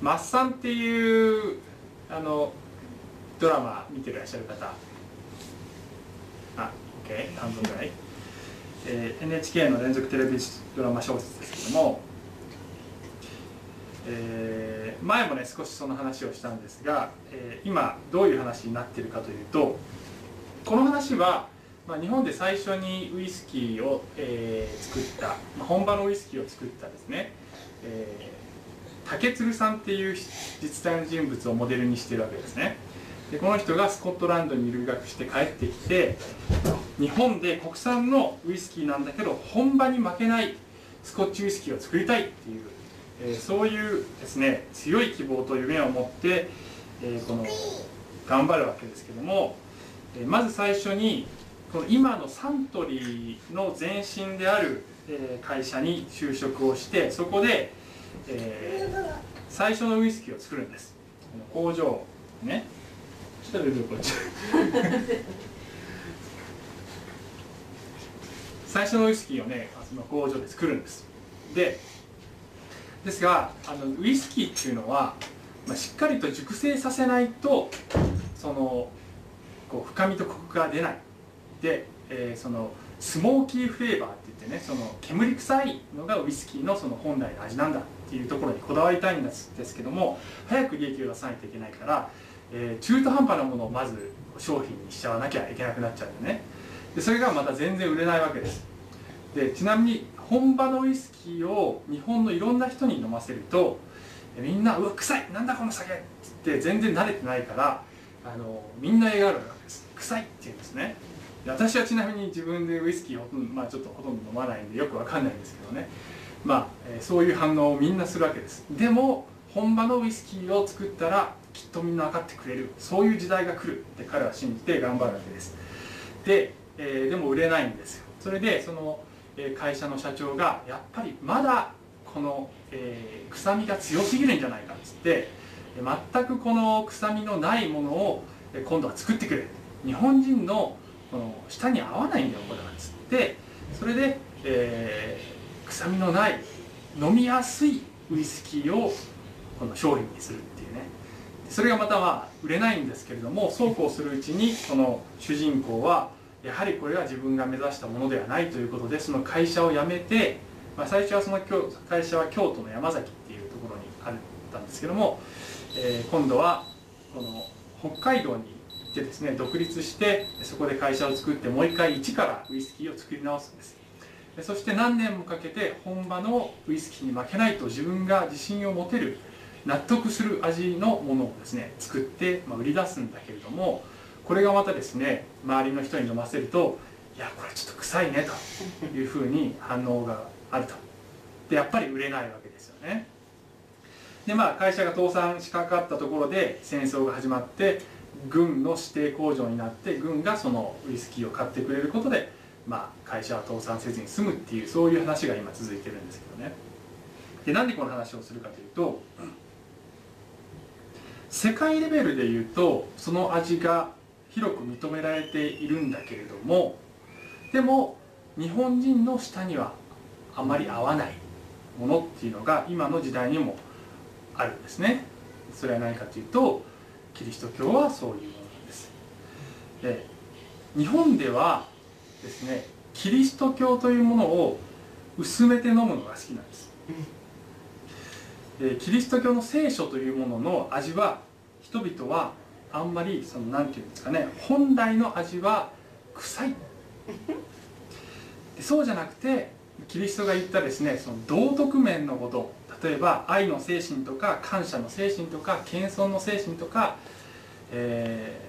マッサンっていうあのドラマ見てらっしゃる方。あ OK 半分ぐらい、えー NHK の連続テレビドラマ小説ですけども、えー前もね少しその話をしたんですが、えー今どういう話になっているかというとこの話は、まあ、日本で最初にウイスキーを、えー作った、まあ、本場のウイスキーを作ったですね、えー竹鶴さんっていう実在の人物をモデルにしてるわけですね。でこの人がスコットランドに留学して帰ってきて日本で国産のウイスキーなんだけど本場に負けないスコッチウイスキーを作りたいっていう、えーそういうですね強い希望と夢を持って、えーこの頑張るわけですけども、えーまず最初にこの今のサントリーの前身である、会社に就職をしてそこで、えー最初のウイスキーを作るんです。工場ね。ちょっとこっち。最初のウイスキーをねその工場で作るんです。でですがあのウイスキーっていうのは、まあ、しっかりと熟成させないとそのこう深みとコクが出ない。で、えーそのスモーキーフレーバーって言ってねその煙臭いのがウイスキーのその本来の味なんだ。っていうところにこだわりたいんですですけども早く利益を出さないといけないから、えー中途半端なものをまず商品にしちゃわなきゃいけなくなっちゃうんでね。でそれがまた全然売れないわけです。でちなみに本場のウイスキーを日本のいろんな人に飲ませるとみんな「うわ臭いなんだこの酒!」っつって全然慣れてないからあのみんな嫌がるわけです。臭いって言うんですね。で私はちなみに自分でウイスキーを、まあ、ちょっとほとんど飲まないんでよくわかんないんですけどね。まあ、えーそういう反応をみんなするわけです。でも本場のウイスキーを作ったらきっとみんな分かってくれる。そういう時代が来るって彼は信じて頑張るわけです。で、えーでも売れないんですよ。それでその、会社の社長がやっぱりまだこの、えー臭みが強すぎるんじゃないかっつって全くこの臭みのないものを今度は作ってくれ。日本人のこの舌に合わないんだよこれはっつって。それで、えー臭みのない飲みやすいウイスキーをこの商品にするっていうね。それがまたまあ売れないんですけれどもそうこうするうちにこの主人公はやはりこれは自分が目指したものではないということでその会社を辞めて、まあ、最初はその会社は京都の山崎っていうところにあったんですけども、えー今度はこの北海道に行ってですね独立してそこで会社を作ってもう一回一からウイスキーを作り直すんです。そして何年もかけて本場のウイスキーに負けないと自分が自信を持てる納得する味のものをですね作って、ま、売り出すんだけれどもこれがまたですね周りの人に飲ませるといやこれちょっと臭いねというふうに反応があると。でやっぱり売れないわけですよね。でまあ会社が倒産しかかったところで戦争が始まって軍の指定工場になって軍がそのウイスキーを買ってくれることでまあ、会社は倒産せずに済むっていうそういう話が今続いてるんですけどね。でなんでこの話をするかというと世界レベルで言うとその味が広く認められているんだけれどもでも日本人の舌にはあまり合わないものっていうのが今の時代にもあるんですね。それは何かというとキリスト教はそういうものなんです。で日本ではですねキリスト教というものを薄めて飲むのが好きなんです、えーキリスト教の聖書というものの味は人々はあんまりそのなんていうんですかね本来の味は臭い。でそうじゃなくてキリストが言ったですねその道徳面のこと。例えば愛の精神とか感謝の精神とか謙遜の精神とか、えー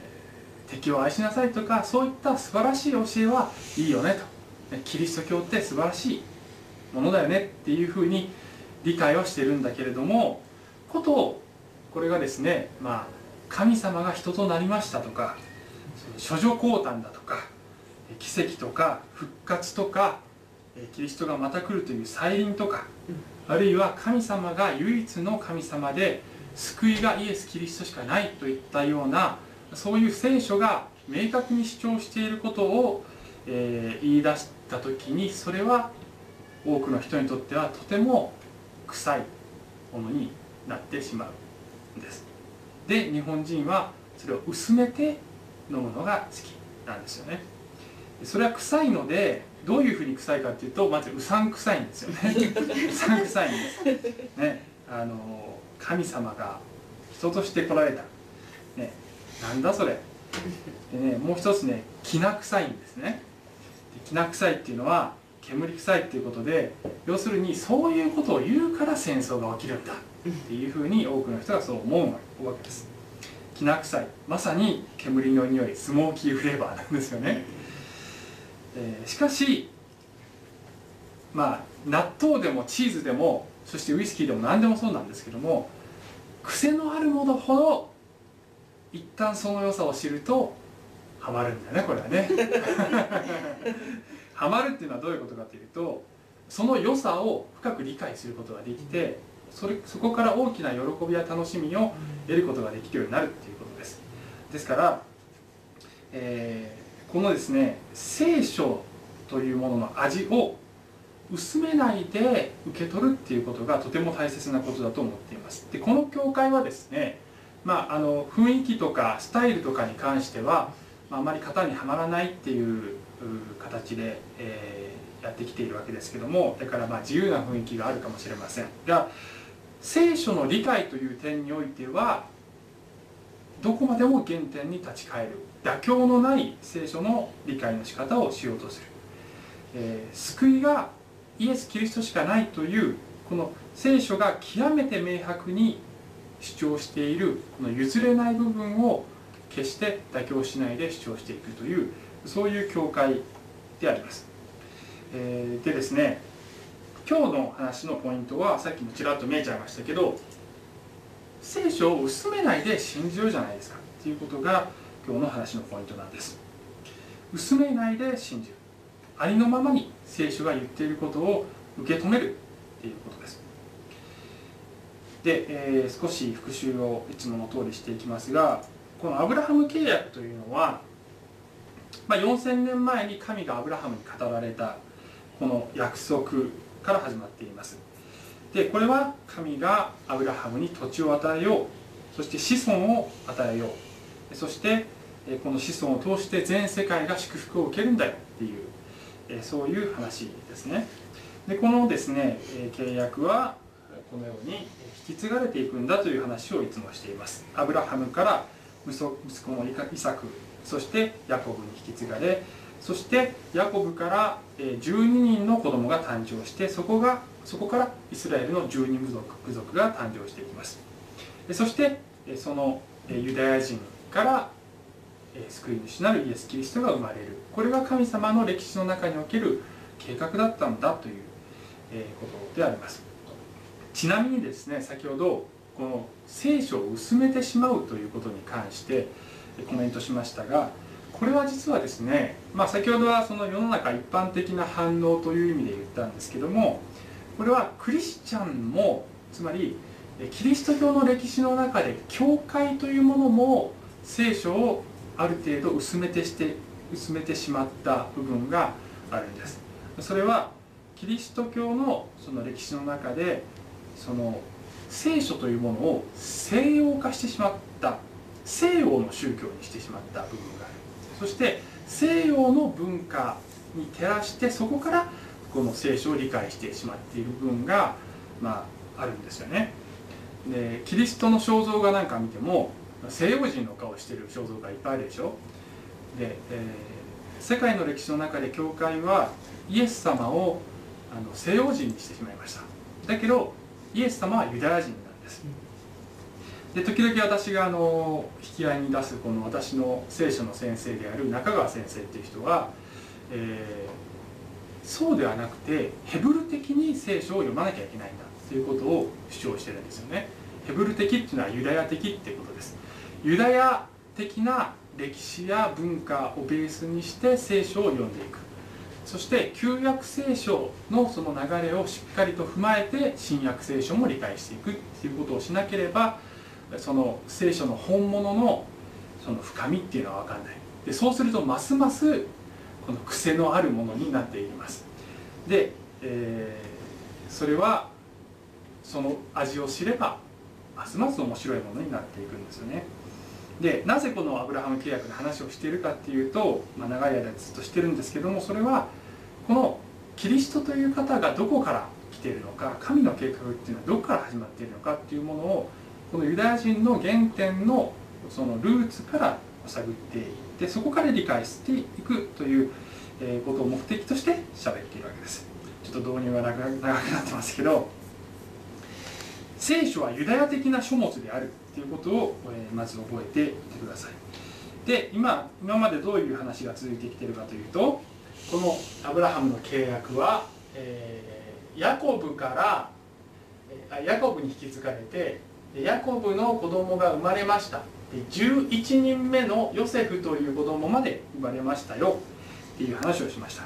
敵を愛しなさいとかそういった素晴らしい教えはいいよねと。ねキリスト教って素晴らしいものだよねっていうふうに理解はしてるんだけれどもことこれがですねまあ神様が人となりましたとか処女降誕だとか奇跡とか復活とかえキリストがまた来るという再臨とかあるいは神様が唯一の神様で救いがイエス・キリストしかないといったようなそういう聖書が明確に主張していることを、えー言い出した時にそれは多くの人にとってはとても臭いものになってしまうんです。で日本人はそれを薄めて飲むのが好きなんですよね。それは臭いのでどういうふうに臭いかっていうとまずうさんくさいんですよね。うさんくさいんです。ねあの神様が人として来られた。ねなんだそれ。でねもう一つねきな臭いんですね。きな臭いっていうのは煙臭いっていうことで要するにそういうことを言うから戦争が起きるんだっていうふうに多くの人がそう思うわけです。きな臭い。まさに煙の匂いスモーキーフレーバーなんですよね、えー、しかしまあ納豆でもチーズでもそしてウイスキーでも何でもそうなんですけども癖のあるものほど一旦その良さを知るとハマるんだよねこれはね。ハマるっていうのはどういうことかというとその良さを深く理解することができてそれそこから大きな喜びや楽しみを得ることができるようになるっていうことです。ですから、えー、このですね聖書というものの味を薄めないで受け取るっていうことがとても大切なことだと思っています。でこの教会はですねまあ、あの雰囲気とかスタイルとかに関しては、まあ、あまり型にはまらないっていう形で、えー、やってきているわけですけどもだからまあ自由な雰囲気があるかもしれません。が聖書の理解という点においてはどこまでも原点に立ち返る。妥協のない聖書の理解の仕方をしようとする、えー、救いがイエス・キリストしかないというこの聖書が極めて明白に主張しているこの譲れない部分を決して妥協しないで主張していくというそういう教会であります。えー、でですね今日の話のポイントはさっきもちらっと見えちゃいましたけど聖書を薄めないで信じようじゃないですかっていうことが今日の話のポイントなんです。薄めないで信じる。ありのままに聖書が言っていることを受け止めるっていうことです。で、えー、少し復習をいつもの通りしていきますがこのアブラハム契約というのは、まあ、4000年前に神がアブラハムに語られたこの約束から始まっています。でこれは神がアブラハムに土地を与えよう。そして子孫を与えよう。そしてこの子孫を通して全世界が祝福を受けるんだよ。っていうそういう話ですね。でこのですね契約はこのように引き継がれていくんだという話をいつもしています。アブラハムから息子のイサクそしてヤコブに引き継がれそしてヤコブから12人の子供が誕生してそこがそこからイスラエルの12部族部族が誕生していきます。そしてそのユダヤ人から救い主なるイエス・キリストが生まれる。これが神様の歴史の中における計画だったんだということであります。ちなみにですね先ほどこの聖書を薄めてしまうということに関してコメントしましたがこれは実はですね、まあ、先ほどはその世の中一般的な反応という意味で言ったんですけどもこれはクリスチャンもつまりキリスト教の歴史の中で教会というものも聖書をある程度薄めてして薄めてしまった部分があるんです。それはキリスト教のその歴史の中でその聖書というものを西洋化してしまった西洋の宗教にしてしまった部分がある。そして西洋の文化に照らしてそこからこの聖書を理解してしまっている部分が、まあ、あるんですよね。でキリストの肖像画なんか見ても西洋人の顔してる肖像画いっぱいあるでしょ。で、えー、世界の歴史の中で教会はイエス様をあの西洋人にしてしまいました。だけどイエス様はユダヤ人なんです。で時々私があの引き合いに出すこの私の聖書の先生である中川先生っていう人は、えー、そうではなくてヘブル的に聖書を読まなきゃいけないんだということを主張してるんですよね。ヘブル的っていうのはユダヤ的っていうことです。ユダヤ的な歴史や文化をベースにして聖書を読んでいく。そして旧約聖書のその流れをしっかりと踏まえて新約聖書も理解していくっていうことをしなければその聖書の本物のその深みっていうのは分かんないでそうするとますますこの癖のあるものになっていきますで、えー、それはその味を知ればますます面白いものになっていくんですよね。でなぜこのアブラハム契約の話をしているかっていうと、まあ、長い間ずっとしてるんですけどもそれはこのキリストという方がどこから来ているのか神の計画っていうのはどこから始まっているのかっていうものをこのユダヤ人の原点のそのルーツから探っていってそこから理解していくということを目的として喋っているわけです。ちょっと導入が長くなってますけど聖書はユダヤ的な書物であるということをまず覚えていてください。で今今までどういう話が続いてきているかというとこのアブラハムの契約は、えー、ヤコブからヤコブに引き継がれてヤコブの子供が生まれました。で11人目のヨセフという子供まで生まれましたよ。っていう話をしました。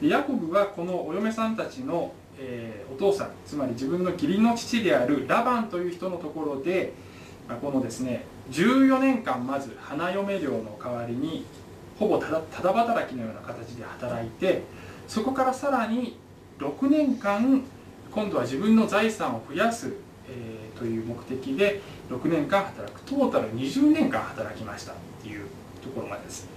でヤコブはこのお嫁さんたちの、えー、お父さんつまり自分の義理の父であるラバンという人のところで、ま、このですね14年間まず花嫁料の代わりにほぼただただ働きのような形で働いてそこからさらに6年間今度は自分の財産を増やす、えー、という目的で6年間働く。トータル20年間働きました。っていうところまでです。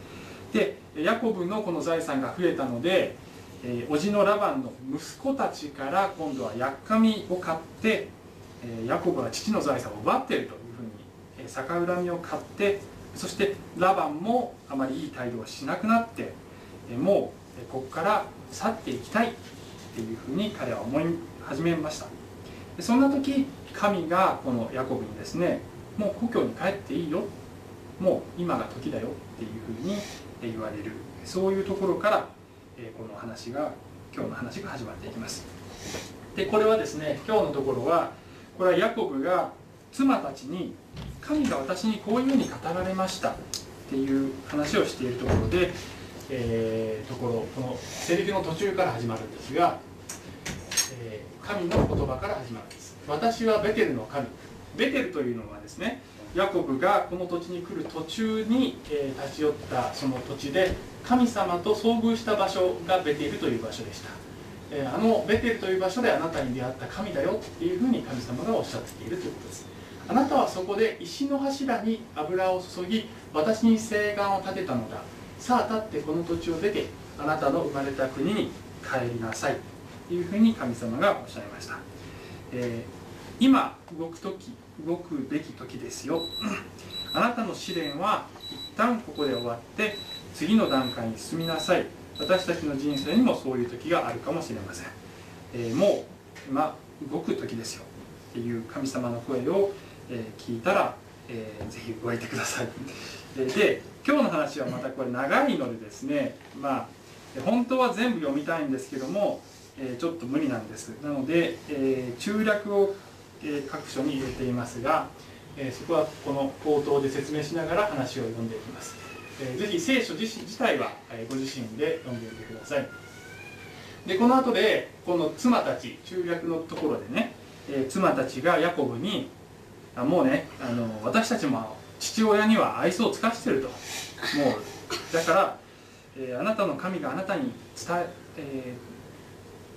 でヤコブのこの財産が増えたので、えー、叔父のラバンの息子たちから今度はやっかみを買って、えー、ヤコブは父の財産を奪っているというふうに、えー、逆恨みを買ってそしてラバンもあまりいい態度をしなくなってもうここから去っていきたいっていうふうに彼は思い始めました。そんな時神がこのヤコブにですねもう故郷に帰っていいよ。もう今が時だよっていうふうに言われる。そういうところからこの話が今日の話が始まっていきます。でこれはですね今日のところはこれはヤコブが妻たちに神が私にこういうふうに語られましたっていう話をしているところで、えー、ところこのセリフの途中から始まるんですが、えー、神の言葉から始まるんです。私はベテルの神。ベテルというのはですねヤコブがこの土地に来る途中に、えー、立ち寄ったその土地で神様と遭遇した場所がベテルという場所でした、えー、あのベテルという場所であなたに出会った神だよっていうふうに神様がおっしゃっているということです。あなたはそこで石の柱に油を注ぎ私に誓願を立てたのだ。さあ立ってこの土地を出てあなたの生まれた国に帰りなさい。というふうに神様がおっしゃいました、えー、今動く時動くべき時ですよ。あなたの試練は一旦ここで終わって次の段階に進みなさい。私たちの人生にもそういう時があるかもしれません、えー、もう今動く時ですよ。っていう神様の声をえ聞いたら、えー、ぜひ動いてください。で今日の話はまたこれ長いのでですねまあ本当は全部読みたいんですけども、えー、ちょっと無理なんです。なので、えー、中略を、えー、各所に入れていますが、えそこはこの口頭で説明しながら話を読んでいきます、えー、ぜひ聖書自身自体は、えご自身で読んでみてください。でこの後でこの妻たち中略のところでね、え妻たちがヤコブにもうねあの私たちも父親には愛想を尽かしてると。もうだから、えー、あなたの神があなたに伝ええ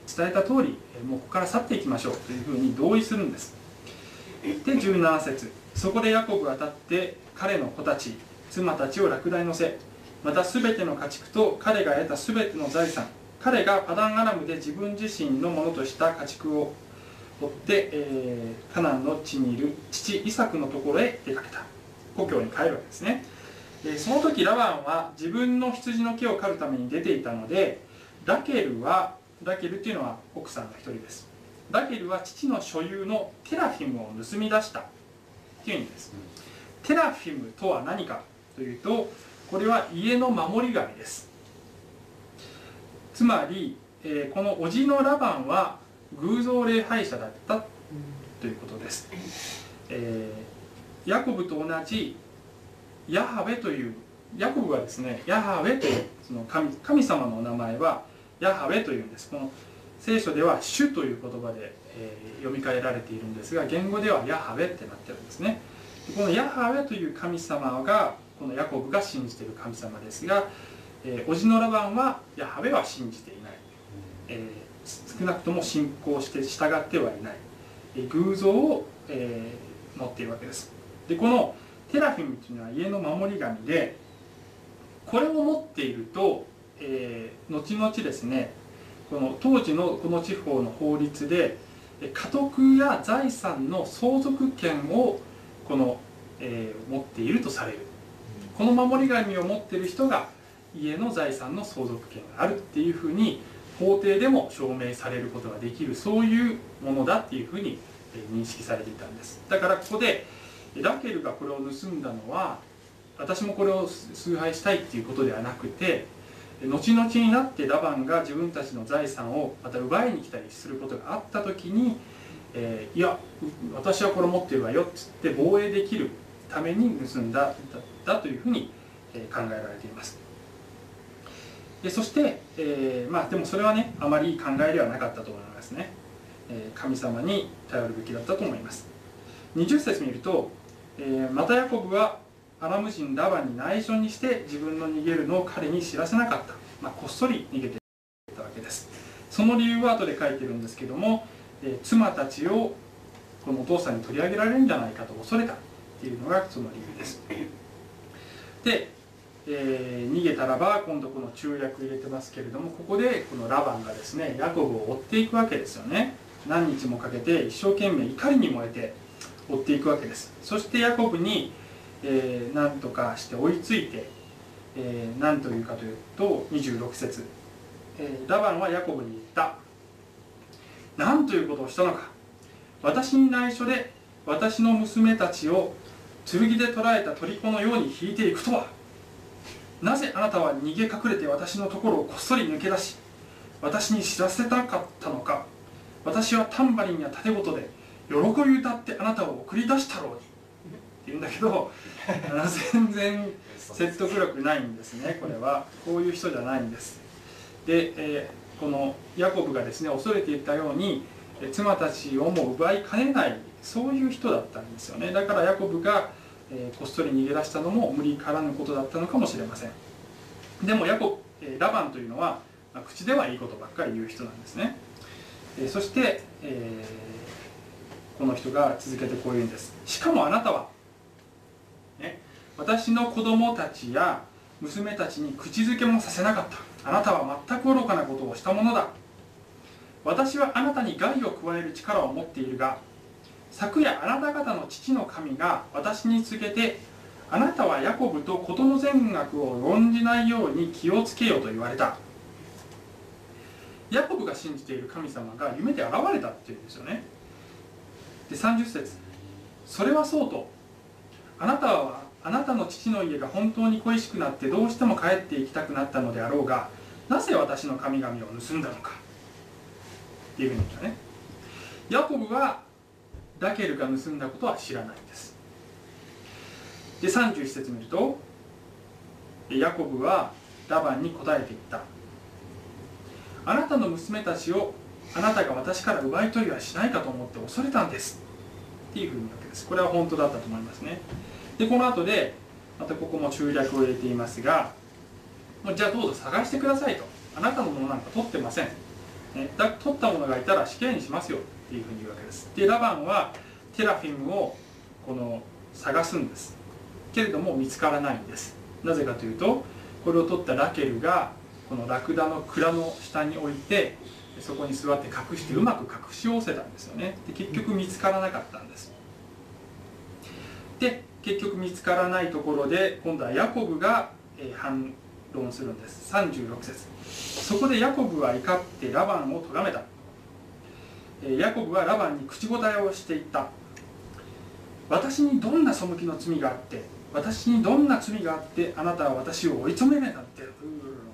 ー、伝えた通りもうここから去っていきましょう。というふうに同意するんです。で17節。そこでヤコブは立って彼の子たち妻たちをラクダに乗せまた全ての家畜と彼が得た全ての財産彼がパダンアラムで自分自身のものとした家畜を追って、えー、カナンの地にいる父イサクのところへ出かけた。故郷に帰るわけですね。でその時ラバンは自分の羊の毛を刈るために出ていたのでラケルはラケルっていうのは奥さんの一人です。ラケルは父の所有のテラフィムを盗み出した。っていう意味です、テラフィムとは何かというとこれは家の守り神です。つまり、えー、この叔父のラバンは偶像礼拝者だったということです、えー、ヤコブと同じヤハウェというヤコブはですねヤハウェというその神神様のお名前はヤハウェというんです。この聖書では「主」という言葉で、えー、読み替えられているんですが言語ではヤハウェってなってるんですね。このヤハウェという神様がこのヤコブが信じている神様ですが、えー、おじのラバンはヤハウェは信じていない、えー少なくとも信仰して従ってはいない。偶像を、えー、持っているわけです。でこのテラフィムというのは家の守り神でこれを持っていると、えー、後々ですねこの当時のこの地方の法律で家督や財産の相続権をこの、えー、持っているとされる。この守り神を持っている人が家の財産の相続権があるっていうふうに法廷でも証明されることができるそういうものだっていうふうに認識されていたんです。だからここでラケルがこれを盗んだのは私もこれを崇拝したいっていうことではなくて後々になってラバンが自分たちの財産をまた奪いに来たりすることがあった時に、えー、いや私はこれ持ってるわよっつって防衛できるために盗んだだというふうに考えられています。でそして、えー、まあでもそれはねあまりいい考えではなかったと思いますね、えー、神様に頼るべきだったと思います。20節見ると、えー、またヤコブはアラム人ラバンに内緒にして自分の逃げるのを彼に知らせなかった、まあ、こっそり逃げていたわけです。その理由は後で書いてるんですけども、え、妻たちをこのお父さんに取り上げられるんじゃないかと恐れたっていうのがその理由です。で、えー、逃げたらば今度この中略入れてますけれどもここでこのラバンがですねヤコブを追っていくわけですよね。何日もかけて一生懸命怒りに燃えて追っていくわけです。そしてヤコブにえー、何とかして追いついて、えー、何というかというと26節、えー、ラバンはヤコブに言った。何ということをしたのか。私に内緒で私の娘たちを剣で捕らえた虜のように引いていくとは。なぜあなたは逃げ隠れて私のところをこっそり抜け出し私に知らせたかったのか私はタンバリンや盾事で喜び歌ってあなたを送り出したろうにって言うんだけど全然説得力ないんですねこれは。こういう人じゃないんです。で、えー、このヤコブがですね恐れていたように妻たちをも奪いかねないそういう人だったんですよね。だからヤコブが、え、こっそり逃げ出したのも無理からぬことだったのかもしれません。でもヤコラバンというのは、ま、口ではいいことばっかり言う人なんですね、え、そして、え、この人が続けてこう言うんです。しかもあなたはね私の子供たちや娘たちに口づけもさせなかった。あなたは全く愚かなことをしたものだ。私はあなたに害を加える力を持っているが昨夜あなた方の父の神が私に告げてあなたはヤコブと事の善悪を論じないように気をつけよと言われた。ヤコブが信じている神様が夢で現れたっていうんですよね。で30節。それはそうと。あなたはあなたの父の家が本当に恋しくなってどうしても帰っていきたくなったのであろうがなぜ私の神々を盗んだのか。っていうふうに言ったねヤコブはラケルが盗んだことは知らないんです。で31節見るとヤコブはラバンに答えて言った。あなたの娘たちをあなたが私から奪い取りはしないかと思って恐れたんです。っていうふうに言うわけです。これは本当だったと思いますね。でこの後でまたここも中略を入れていますがじゃあどうぞ探してくださいと。あなたのものなんか取ってません、ね、だ取ったものがいたら死刑にしますよ。っていうふうに言うわけです。でラバンはテラフィムをこの探すんです。けれども見つからないんです。なぜかというとこれを取ったラケルがこのラクダの蔵の下に置いてそこに座って隠してうまく隠し寄せたんですよね。で結局見つからなかったんです。で結局見つからないところで今度はヤコブが、反論するんです。36節。そこでヤコブは怒ってラバンを咎めた、ヤコブはラバンに口答えをしていった。私にどんな背きの罪があって私にどんな罪があってあなたは私を追い詰めるなんて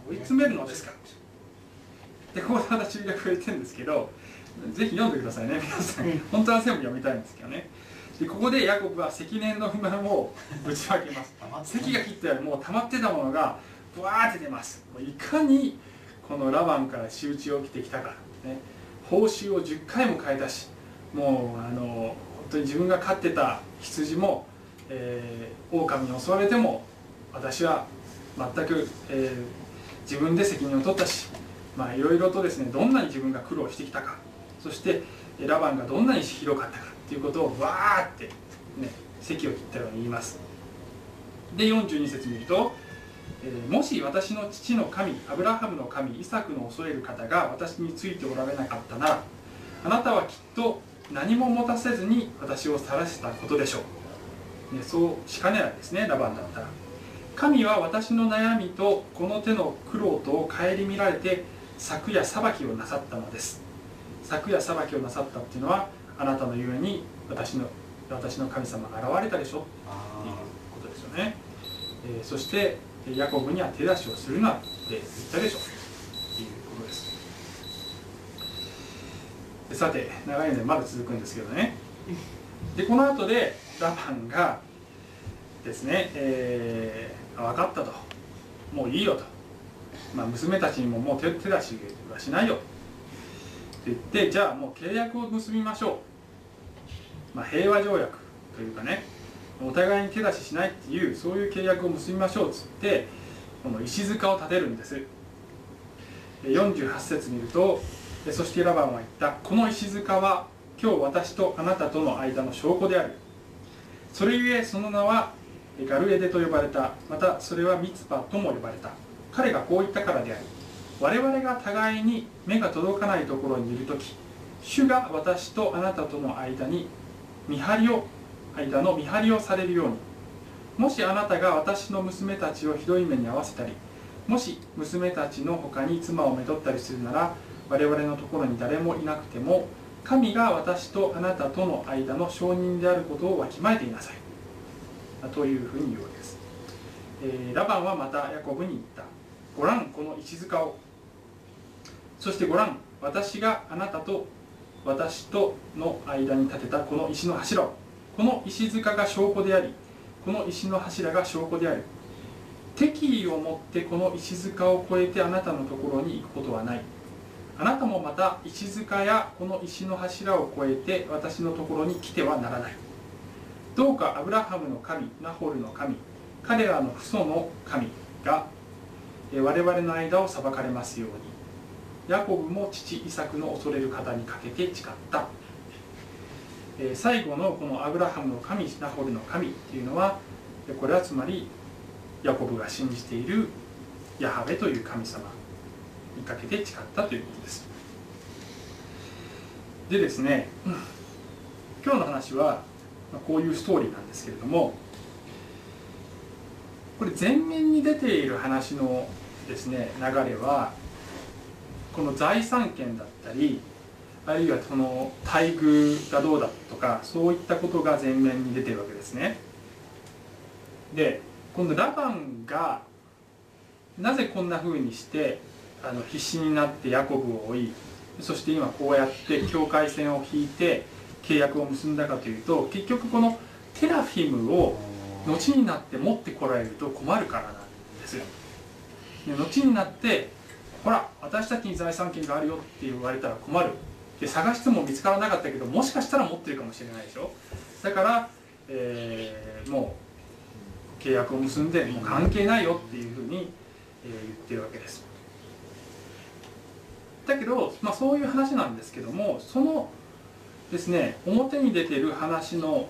追い詰めるのですか。でここで私が増えてるんですけどぜひ読んでくださいね皆さん。本当は全部読みたいんですけどね。でここでヤコブは積年の不満を ぶちまけます。関が切ったよりもう溜まってたものがブワーって出ます。いかにこのラバンから仕打ちをきてきたか、ね、報酬を10回も変えたしもうあの本当に自分が飼ってた羊も、えー、狼に襲われても私は全く、えー、自分で責任を取ったしまあいろいろとですねどんなに自分が苦労してきたかそしてラバンがどんなに広かったかっていうことをわーってね席を切ったように言います。で42節見ると、もし私の父の神アブラハムの神イサクの恐れる方が私についておられなかったならあなたはきっと何も持たせずに私を晒したことでしょう、ね、そうしかねないですねラバンだったら。神は私の悩みとこの手の苦労とを顧みられて昨夜裁きをなさったのです。昨夜裁きをなさったっていうのはあなたのゆえに私の私の神様が現れたでしょ。っていうことですよね、えーそしてヤコブには手出しをするなって言ったでしょ。っていうことです。さて長いのでまだ続くんですけどね。でこの後でラバンがですね、えー分かったと。もういいよと、まあ、娘たちにももう手手出しはしないよ。って言ってじゃあもう契約を結びましょう、まあ、平和条約というかね。お互いに手出ししないっていうそういう契約を結びましょうっつってこの石塚を建てるんです。48節見るとそしてラバンは言った。この石塚は今日私とあなたとの間の証拠である。それゆえその名はガルエデと呼ばれた。またそれはミツパとも呼ばれた。彼がこう言ったからである。我々が互いに目が届かないところにいる時主が私とあなたとの間に見張りを間の見張りをされるように。もしあなたが私の娘たちをひどい目に遭わせたりもし娘たちの他に妻をめとったりするなら我々のところに誰もいなくても神が私とあなたとの間の証人であることをわきまえていなさい。というふうに言うわけです、えーラバンはまたヤコブに言った。ご覧この石塚を。そしてご覧私があなたと私との間に立てたこの石の柱を。この石塚が証拠でありこの石の柱が証拠である。敵意を持ってこの石塚を越えてあなたのところに行くことはない。あなたもまた石塚やこの石の柱を越えて私のところに来てはならない。どうかアブラハムの神ナホルの神彼らの父祖の神が我々の間を裁かれますように。ヤコブも父イサクの恐れる方にかけて誓った、え最後のこのアブラハムの神ナホルの神っていうのはこれはつまりヤコブが信じているヤハベという神様にかけて誓ったということです。でですね、今日の話はこういうストーリーなんですけれどもこれ前面に出ている話のですね流れはこの財産権だったりあるいはその待遇がどうだとかそういったことが前面に出てるわけですね。で今度ラバンがなぜこんな風にしてあの必死になってヤコブを追いそして今こうやって境界線を引いて契約を結んだかというと結局このテラフィムを後になって持ってこられると困るからなんですよ。で後になってほら私たちに財産権があるよって言われたら困る。で探しても見つからなかったけどもしかしたら持ってるかもしれないでしょ？だから、えーもう契約を結んでもう関係ないよっていうふうに、えー言ってるわけです。だけど、まあ、そういう話なんですけどもそのですね表に出てる話の、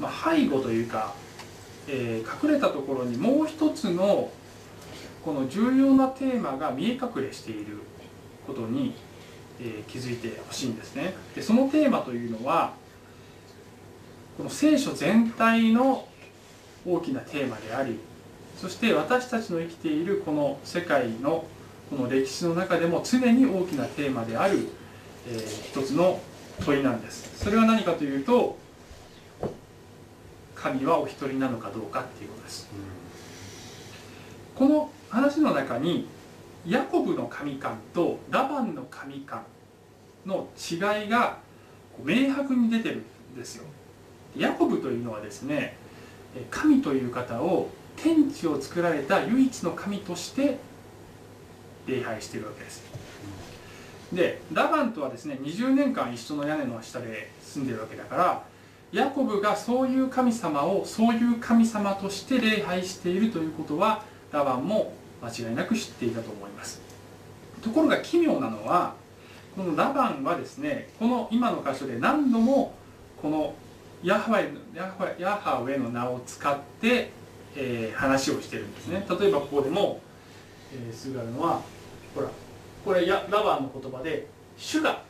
まあ、背後というか、えー隠れたところにもう一つのこの重要なテーマが見え隠れしていることに、えー気づいてほしいんですね。でそのテーマというのはこの聖書全体の大きなテーマでありそして私たちの生きているこの世界のこの歴史の中でも常に大きなテーマである、えー一つの問いなんです。それは何かというと神はお一人なのかどうかっていうことです。この話の中にヤコブの神観とラバンの神観の違いが明白に出てるんですよ。ヤコブというのはですね神という方を天地を作られた唯一の神として礼拝しているわけです。でラバンとはですね20年間一緒の屋根の下で住んでるわけだからヤコブがそういう神様をそういう神様として礼拝しているということはラバンも間違いなく知っていたと思います。ところが奇妙なのはこのラバンはですねこの今の箇所で何度もこのヤハウェヤハウェヤハウェの名を使って、えー話をしてるんですね。例えばここでも、えー、すぐあるのはほらこれやラバンの言葉で「主が」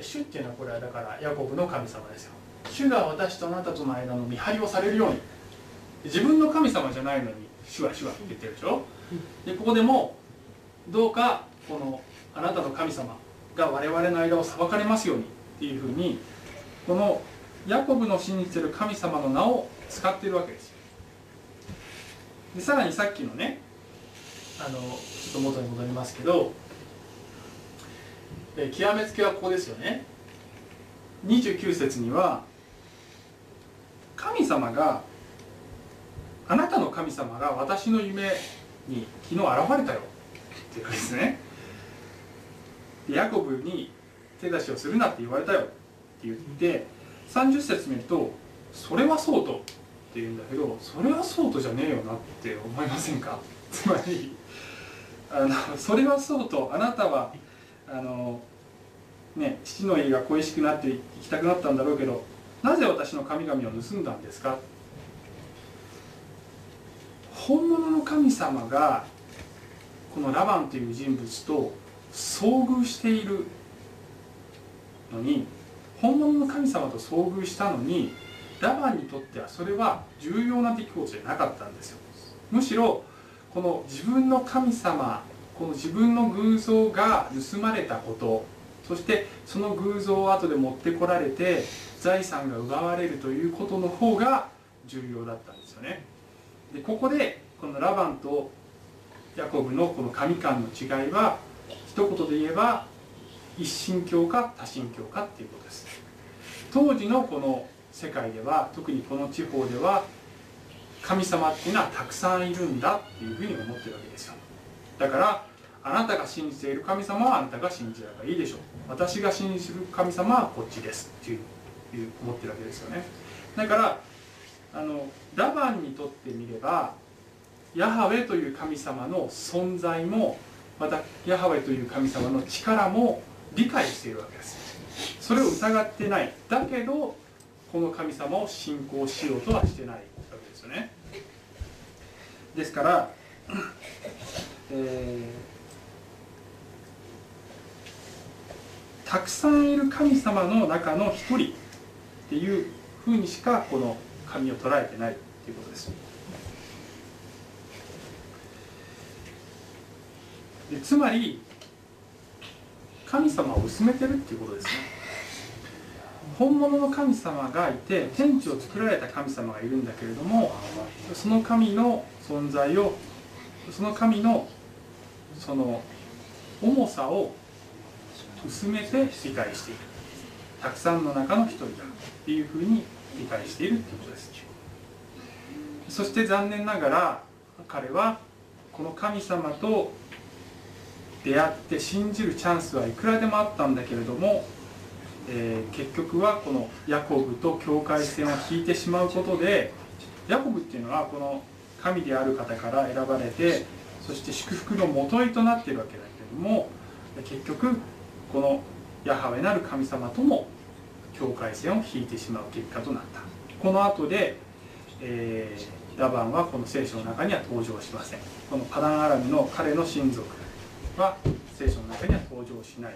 主っていうのはこれはだからヤコブの神様ですよ。主が私とあなたとの間の見張りをされるように。自分の神様じゃないのに主は主はって言ってるでしょ。でここでもどうかこのあなたの神様が我々の間を裁かれますようにっていうふうにこのヤコブの信じてる神様の名を使っているわけですでさらにさっきのねあのちょっと元に戻りますけど極めつけはここですよね。29節には神様があなたの神様が私の夢に昨日現れたよっていうですねでヤコブに手出しをするなって言われたよって言って30節見ると「それはそうと」って言うんだけど「それはそうとじゃねえよな」って思いませんか？つまりあの「それはそうとあなたはあのね父の家が恋しくなって行きたくなったんだろうけどなぜ私の神々を盗んだんですか?」本物の神様がこのラバンという人物と遭遇しているのに本物の神様と遭遇したのにラバンにとってはそれは重要な出来事じゃなかったんですよ。むしろこの自分の神様この自分の偶像が盗まれたことそしてその偶像を後で持ってこられて財産が奪われるということの方が重要だったんですよね。でここでこのラバンとヤコブのこの神間の違いは一言で言えば一神教か多神教かっていうことです。当時のこの世界では特にこの地方では神様っていうのはたくさんいるんだっていうふうに思ってるわけですよ。だからあなたが信じている神様はあなたが信じればいいでしょう。私が信じる神様はこっちですっていういう思ってるわけですよね。だからあのラバンにとってみればヤハウェという神様の存在もまたヤハウェという神様の力も理解しているわけです。それを疑ってない。だけどこの神様を信仰しようとはしてないわけですよね。ですから、えーたくさんいる神様の中の一人っていうふうにしかこの神を捉えてないっていうことです。でつまり神様を薄めてるっていうことですね。本物の神様がいて天地を作られた神様がいるんだけれどもその神の存在をその神のその重さを薄めて理解しているたくさんの中の一人だっていうふうに理解しているっていうことです。そして残念ながら彼はこの神様と出会って信じるチャンスはいくらでもあったんだけれども、えー結局はこのヤコブと境界線を引いてしまうことでヤコブっていうのはこの神である方から選ばれてそして祝福のもといとなっているわけだけれども結局このヤハウェなる神様とも境界線を引いてしまう結果となった。この後で、えーラバンはこの聖書の中には登場しません。このパダンアラムの彼の親族は聖書の中には登場しない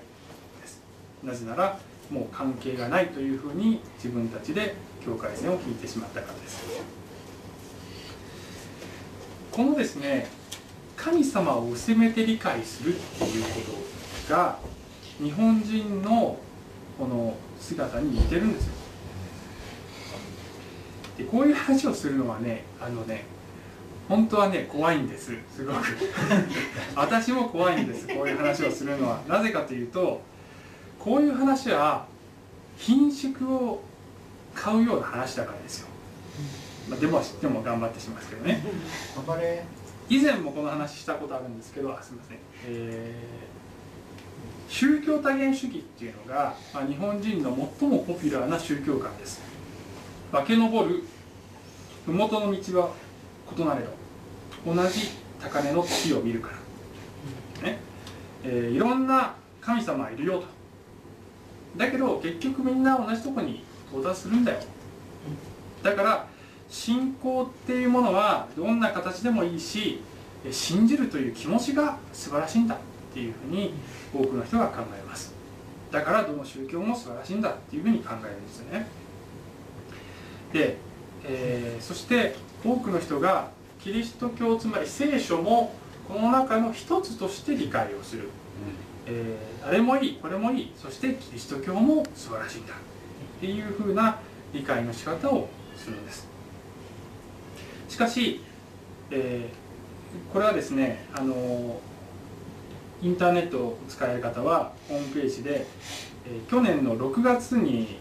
です。なぜならもう関係がないというふうに自分たちで境界線を引いてしまったからです。このですね神様を薄めて理解するっていうことが日本人のこの姿に似てるんですよ。でこういう話をするのはねあのね本当はね怖いんです。すごく。私も怖いんですこういう話をするのは。なぜかというとこういう話は品種を買うような話だからですよ、まあ、でも知っても頑張ってしますけどね。頑張れ。以前もこの話したことあるんですけどあすみません、えー宗教多元主義っていうのが、まあ、日本人の最もポピュラーな宗教観です。化け上る麓の道は異なれど同じ高値の月を見るから、ね。えーいろんな神様がいるよと。だけど結局みんな同じとこに到達するんだよ。だから信仰っていうものはどんな形でもいいし信じるという気持ちが素晴らしいんだ。っていうふうに多くの人が考えます。だからどの宗教も素晴らしいんだっていうふうに考えるんですね。で、えー、そして多くの人がキリスト教つまり聖書もこの中の一つとして理解をする、うん、えー、あれもいいこれもいいそしてキリスト教も素晴らしいんだ。っていうふうな理解の仕方をするんです。しかし、えー、これはですねあのインターネットを使える方はホームページで、えー、去年の6月に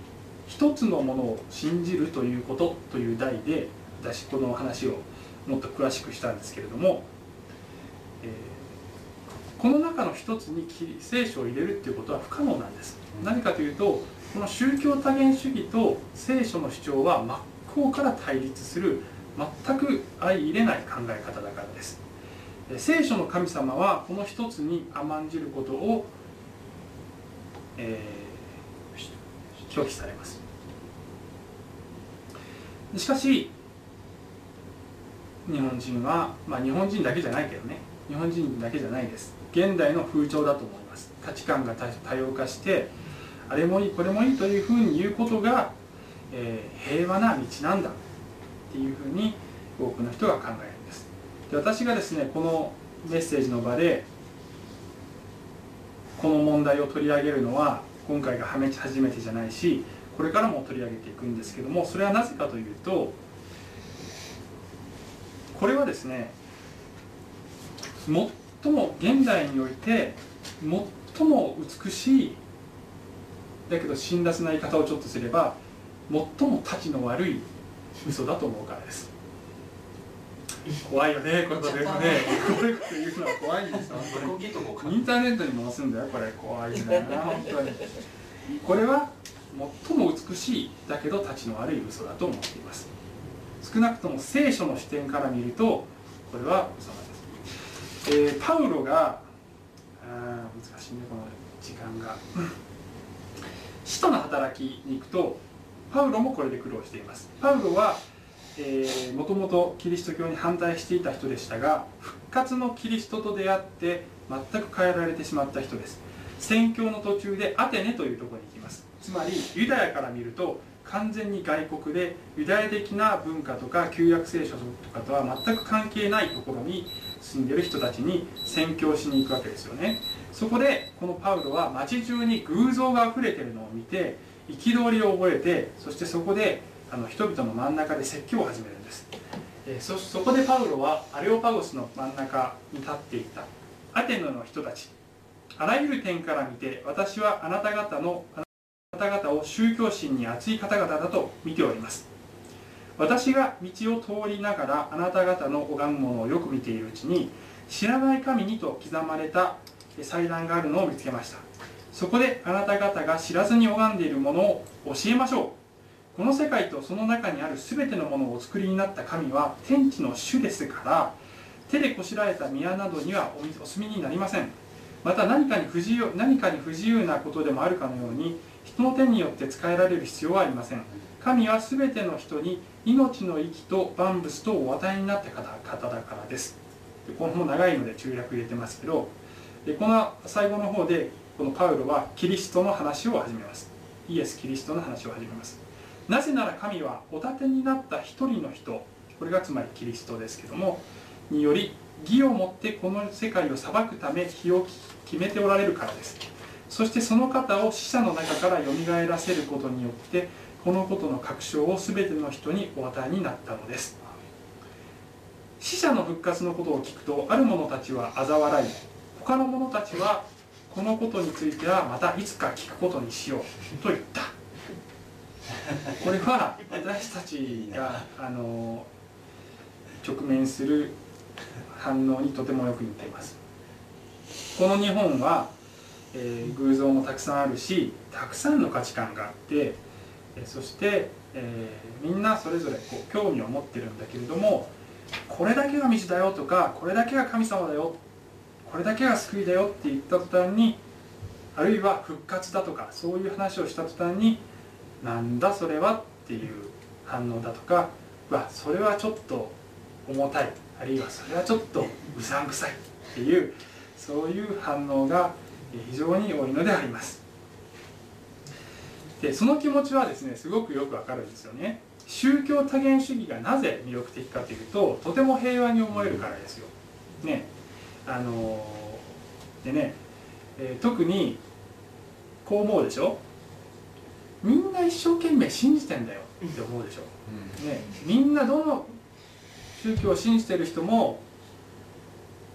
一つのものを信じるということという題で私この話をもっと詳しくしたんですけれども、えー、この中の一つに聖書を入れるっていうことは不可能なんです。何かというとこの宗教多元主義と聖書の主張は真っ向から対立する全く相入れない考え方だからです聖書の神様はこの一つに甘んじることを、えー、拒否されます。しかし日本人はまあ日本人だけじゃないけどね。日本人だけじゃないです。現代の風潮だと思います。価値観が多様化してあれもいいこれもいいというふうに言うことが、えー、平和な道なんだっていうふうに多くの人が考える。で私がですねこのメッセージの場でこの問題を取り上げるのは今回が初めてじゃないしこれからも取り上げていくんですけどもそれはなぜかというとこれはですね最も現代において最も美しいだけど辛辣な言い方をちょっとすれば最もたちの悪い嘘だと思うからです。怖いよねこれでもね。これっていうのは怖いんですよインターネットに回すんだよこれ怖いね本当に。これは最も美しいだけどたちの悪い嘘だと思っています。少なくとも聖書の視点から見るとこれは嘘なんです、えー、パウロがあ難しいねこの時間が。使徒の働きに行くとパウロもこれで苦労しています。パウロはもともとキリスト教に反対していた人でしたが復活のキリストと出会って全く変えられてしまった人です。宣教の途中でアテネというところに行きます。つまりユダヤから見ると完全に外国でユダヤ的な文化とか旧約聖書とかとは全く関係ないところに住んでる人たちに宣教しに行くわけですよね。そこでこのパウロは街中に偶像が溢れてるのを見て憤りを覚えてそしてそこであの人々の真ん中で説教を始めるんです、えー、そそこでパウロはアレオパゴスの真ん中に立っていた。アテネの人たち。あらゆる点から見て私はあなた方のあなた方を宗教心に熱い方々だと見ております。私が道を通りながらあなた方の拝むものをよく見ているうちに知らない神にと刻まれた祭壇があるのを見つけました。そこであなた方が知らずに拝んでいるものを教えましょう。この世界とその中にある全てのものをお作りになった神は天地の主ですから手でこしらえた宮などにはお住みになりません。また何かに不自由何かに不自由なことでもあるかのように人の手によって使えられる必要はありません。神は全ての人に命の息と万物とお与えになった方だからです。でこのも長いので中略入れてますけどでこの最後の方でこのパウロはキリストの話を始めます。イエス・キリストの話を始めます。なぜなら神はお立てになった一人の人これがつまりキリストですけどもにより義をもってこの世界を裁くため日を決めておられるからです。そしてその方を死者の中からよみがえらせることによってこのことの確証を全ての人にお与えになったのです。死者の復活のことを聞くとある者たちは嘲笑い他の者たちはこのことについてはまたいつか聞くことにしようと言った。これは私たちがあの直面する反応にとてもよく似ています。この日本は、えー、偶像もたくさんあるしたくさんの価値観があってそして、えー、みんなそれぞれこう興味を持ってるんだけれどもこれだけが道だよとかこれだけが神様だよこれだけが救いだよって言った途端にあるいは復活だとかそういう話をした途端になんだそれはっていう反応だとかわそれはちょっと重たい。あるいはそれはちょっとうさんくさいっていうそういう反応が非常に多いのであります。でその気持ちはですねすごくよくわかるんですよね。宗教多元主義がなぜ魅力的かというととても平和に思えるからですよ。ね。あのでね、えー、特にこう思うでしょ？みんな一生懸命信じてんだよって思うでしょ、うん、ね、みんなどの宗教を信じてる人も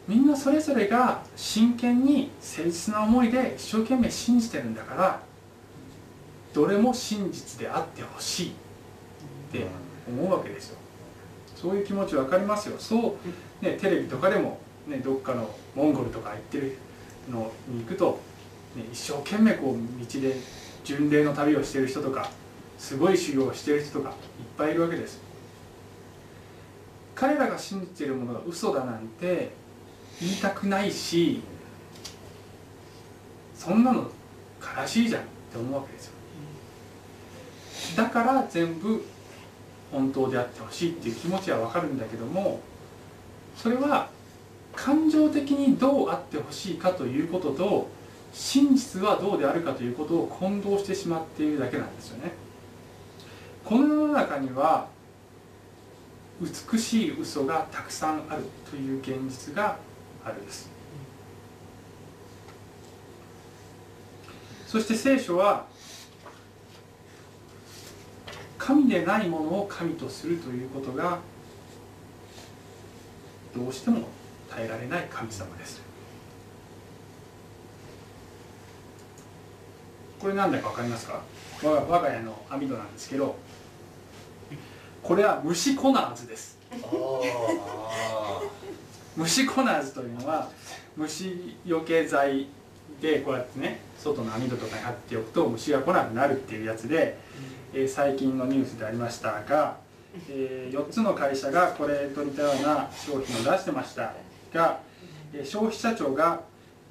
みんなそれぞれが真剣に誠実な思いで一生懸命信じてるんだからどれも真実であってほしいって思うわけですよ。そういう気持ち分かりますよ。そう、ね、テレビとかでも、ね、どっかのモンゴルとか行ってるのに行くと、ね、一生懸命こう道で巡礼の旅をしている人とかすごい修行をしている人とかいっぱいいるわけです。彼らが信じているものが嘘だなんて言いたくないしそんなの悲しいじゃんって思うわけですよ。だから全部本当であってほしいっていう気持ちはわかるんだけどもそれは感情的にどうあってほしいかということと真実はどうであるかということを混同してしまっているだけなんですよね。この世の中には美しい嘘がたくさんあるという現実があるんです。そして聖書は神でないものを神とするということがどうしても耐えられない神様です。これ何だか分かりますか？我が我が家の網戸なんですけどこれは虫コナーズです。虫コナーズというのは虫よけ剤でこうやってね外の網戸とかに貼っておくと虫が来なくなるっていうやつで、えー、最近のニュースでありましたが、えー、4つの会社がこれと似たような商品を出してましたが、えー、消費者庁が、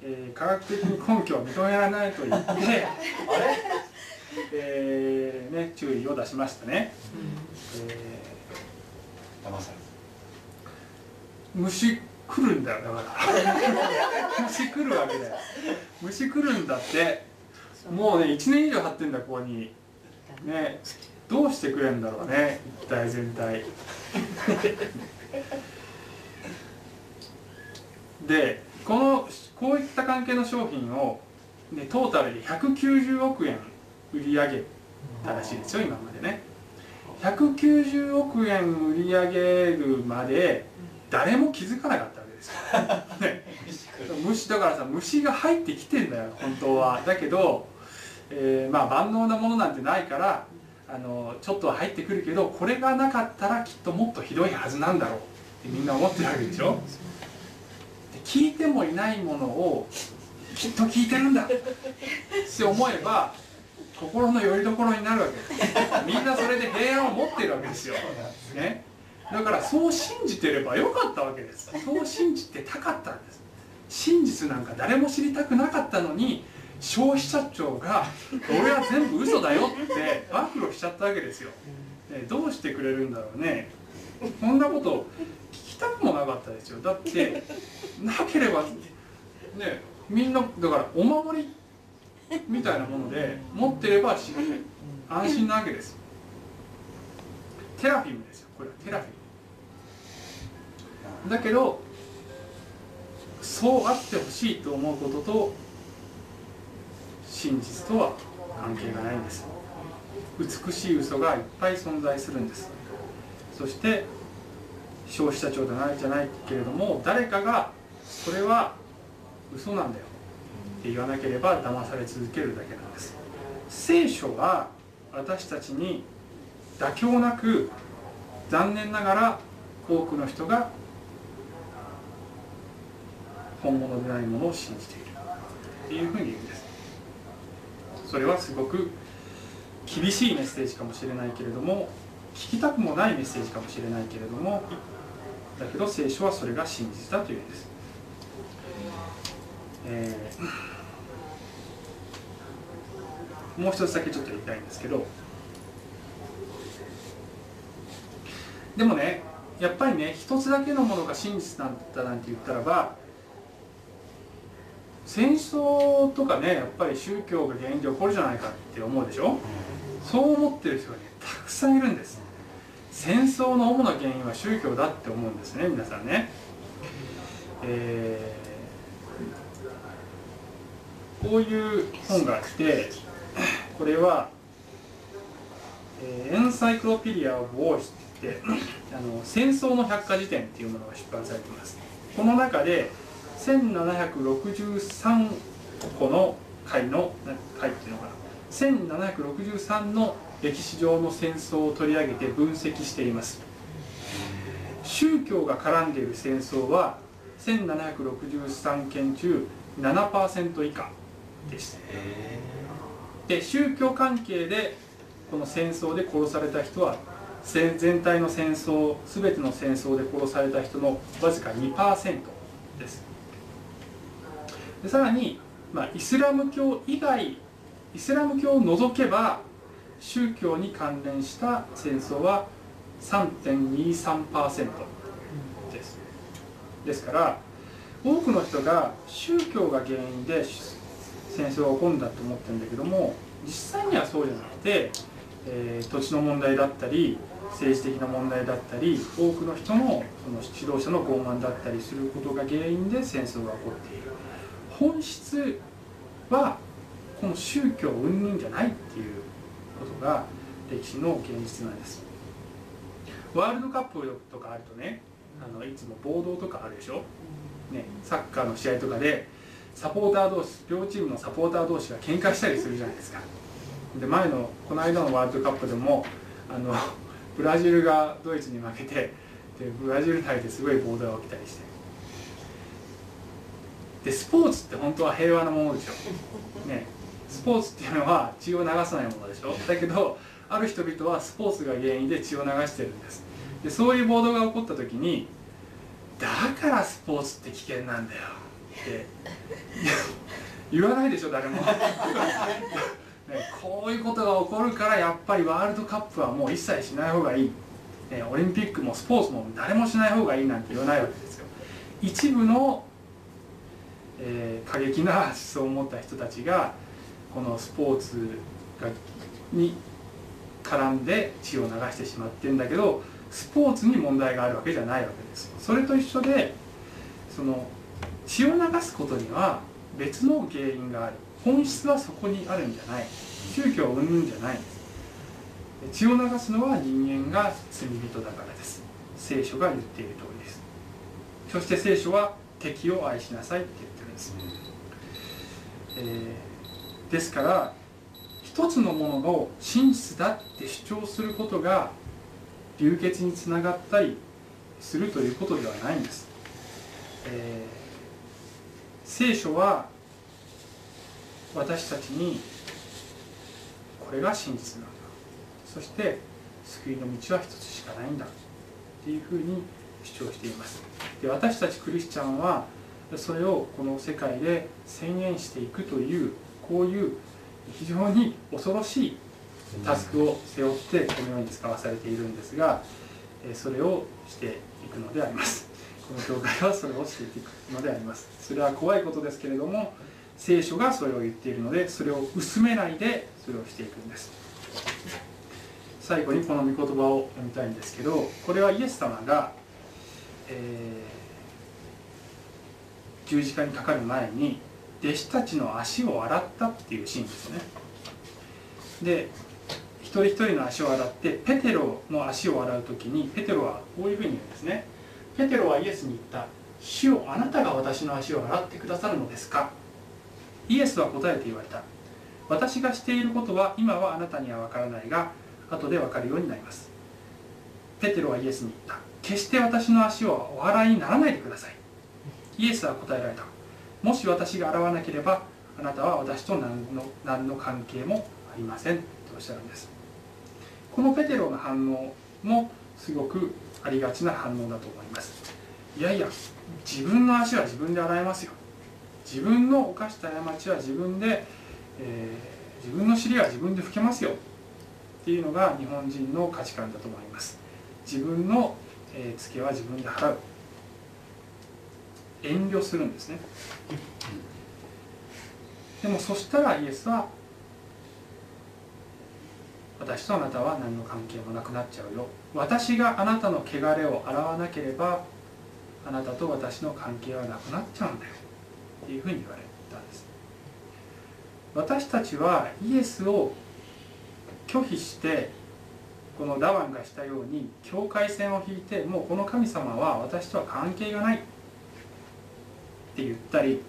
えー、科学的に根拠を認められないと言って えーね、注意を出しましたね。えー、虫来るんだよだから 虫来るわけだよ。虫来るんだって。もうね1年以上張ってんだここに。ねどうしてくれるんだろうね一体全体。でこのこういった関係の商品を、ね、トータルで190億円売り上げたらしいですよ今までね。190億円売り上げるまで誰も気づかなかったわけですよ、ね、虫だからさ虫が入ってきてんだよ本当は。だけど、えー、まあ万能なものなんてないからあのちょっとは入ってくるけどこれがなかったらきっともっとひどいはずなんだろうってみんな思ってるわけでしょ聞いてもいないものをきっと聞いてるんだ。って思えば心の拠り所になるわけ。ですみんなそれで平安を持ってるわけですよ、ね、だからそう信じてればよかったわけです。そう信じてたかったんです。真実なんか誰も知りたくなかったのに消費者庁が「俺は全部嘘だよ」って暴露しちゃったわけですよ、ね、どうしてくれるんだろうね。こんなことくもなかったですよ。だって なければねみんなだからお守りみたいなもので持ってれば安心なわけですテラフィムですよ。これはテラフィムだけどそうあってほしいと思うことと真実とは関係がないんです。美しい嘘がいっぱい存在するんです。そして消費者庁じゃないじゃないけれども誰かがそれは嘘なんだよって言わなければ騙され続けるだけなんです。聖書は私たちに妥協なく残念ながら多くの人が本物でないものを信じている。っていうふうに言うんです。それはすごく厳しいメッセージかもしれないけれども聞きたくもないメッセージかもしれないけれどもだけど聖書はそれが真実だというんです、えーもう一つだけちょっと言いたいんですけどでもねやっぱりね一つだけのものが真実なんだなんて言ったらば戦争とかねやっぱり宗教が原因で起こるじゃないかって思うでしょ？そう思ってる人がねたくさんいるんです戦争の主な原因は宗教だって思うんですね皆さんね。えー、こういう本があってこれは、えー、エンサイクロピディア・オブ・ウォーシってあの戦争の百科事典っていうものが出版されています。この中で1763個の回の回っていうのかな。1763の歴史上の戦争を取り上げて分析しています。宗教が絡んでいる戦争は1763件中7%以下でしたで宗教関係でこの戦争で殺された人は全体の戦争全ての戦争で殺された人のわずか2%です。でさらに、まあ、イスラム教以外イスラム教を除けば宗教に関連した戦争は3.23%です。ですから多くの人が宗教が原因で戦争が起こるんだと思ってるんだけども実際にはそうじゃなくて、えー、土地の問題だったり政治的な問題だったり多くの人のその指導者の傲慢だったりすることが原因で戦争が起こっている本質はこの宗教云々じゃないっていうことが歴史の現実なんです。ワールドカップとかあるとねあのいつも暴動とかあるでしょ、ね、サッカーの試合とかでサポーター同士両チームのサポーター同士が喧嘩したりするじゃないですか。で前のこの間のワールドカップでもあのブラジルがドイツに負けてでブラジル内ですごい暴動が起きたりして。でスポーツって本当は平和なものでしょ、ね、スポーツっていうのは血を流さないものでしょ？だけどある人々はスポーツが原因で血を流してるんです。でそういう暴動が起こった時にだからスポーツって危険なんだよって言わないでしょ誰も。ね、こういうことが起こるからやっぱりワールドカップはもう一切しない方がいい、ね、オリンピックもスポーツも誰もしない方がいいなんて言わないわけですよ。一部の、えー、過激な思想を持った人たちがこのスポーツがに絡んで血を流してしまってるんだけどスポーツに問題があるわけじゃないわけですそれと一緒でその血を流すことには別の原因がある。本質はそこにあるんじゃない。宗教云々じゃないんです。血を流すのは人間が罪人だからです。聖書が言っている通りです。そして聖書は敵を愛しなさいって言ってるんです、えー、ですから一つのものの真実だって主張することが流血につながったりするということではないんです、えー、聖書は私たちにこれが真実なんだ。そして救いの道は一つしかないんだ。っていうふうに主張しています。で私たちクリスチャンはそれをこの世界で宣言していくというこういう非常に恐ろしいタスクを背負ってこのように使わされているんですがそれをしていくのであります。この教会はそれをしていくのであります。それは怖いことですけれども聖書がそれを言っているのでそれを薄めないでそれをしていくんです。最後にこの御言葉を読みたいんですけどこれはイエス様が、えー、十字架にかかる前に弟子たちの足を洗ったっていうシーンですね。で一人一人の足を洗ってペテロの足を洗う時にペテロはこういうふうに言うんですね。ペテロはイエスに言った「主よあなたが私の足を洗ってくださるのですか?」イエスは答えて言われた私がしていることは今はあなたには分からないが後で分かるようになりますペテロはイエスに言った決して私の足をお払いにならないでくださいイエスは答えられた。もし私が洗わなければあなたは私と何の何の関係もありませんとおっしゃるんです。このペテロの反応もすごくありがちな反応だと思います。いやいや自分の足は自分で洗えますよ。自分の犯した過ちは自分で、えー、自分の尻は自分で拭けますよ。っていうのが日本人の価値観だと思います。自分の、えー、ツケは自分で払う。遠慮するんですね。でもそしたらイエスは私とあなたは何の関係もなくなっちゃうよ。私があなたの汚れを洗わなければあなたと私の関係はなくなっちゃうんだよ。っていうふうに言われたんです。私たちはイエスを拒否してこのダワンがしたように境界線を引いてもうこの神様は私とは関係がない。って言ったり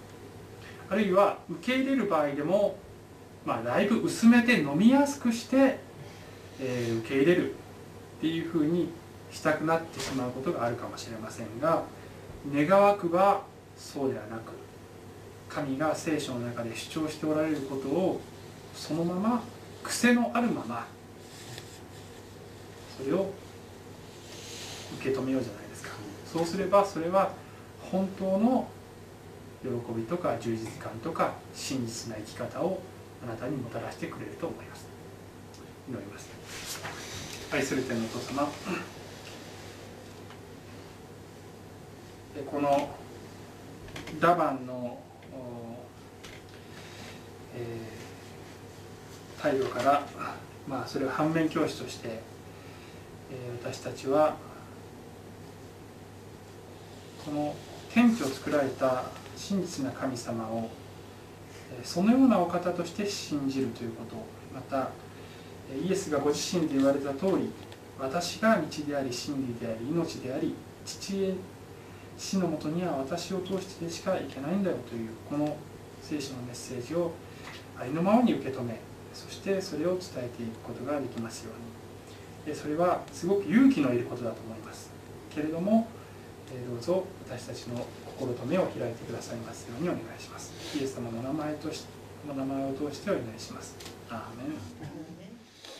あるいは受け入れる場合でもまあだいぶ薄めて飲みやすくして、えー、受け入れるっていうふうにしたくなってしまうことがあるかもしれませんが願わくばそうではなく神が聖書の中で主張しておられることをそのまま癖のあるままそれを受け止めようじゃないですか。そうすればそれは本当の喜びとか充実感とか真実な生き方をあなたにもたらしてくれると思います。祈ります。愛する天のお父様。このダバンの、えー、態度から、まあ、それを反面教師として、えー、私たちはこの天地を作られた真実な神様をそのようなお方として信じるということ。またイエスがご自身で言われた通り私が道であり真理であり命であり父へ死のもとには私を通してしかいけないんだよというこの聖書のメッセージをありのままに受け止めそしてそれを伝えていくことができますように。それはすごく勇気のいることだと思います。けれどもどうぞ私たちの心と目を開いてくださいますようにお願いします。イエス様の名前としの名前を通してお願いします。アーメン。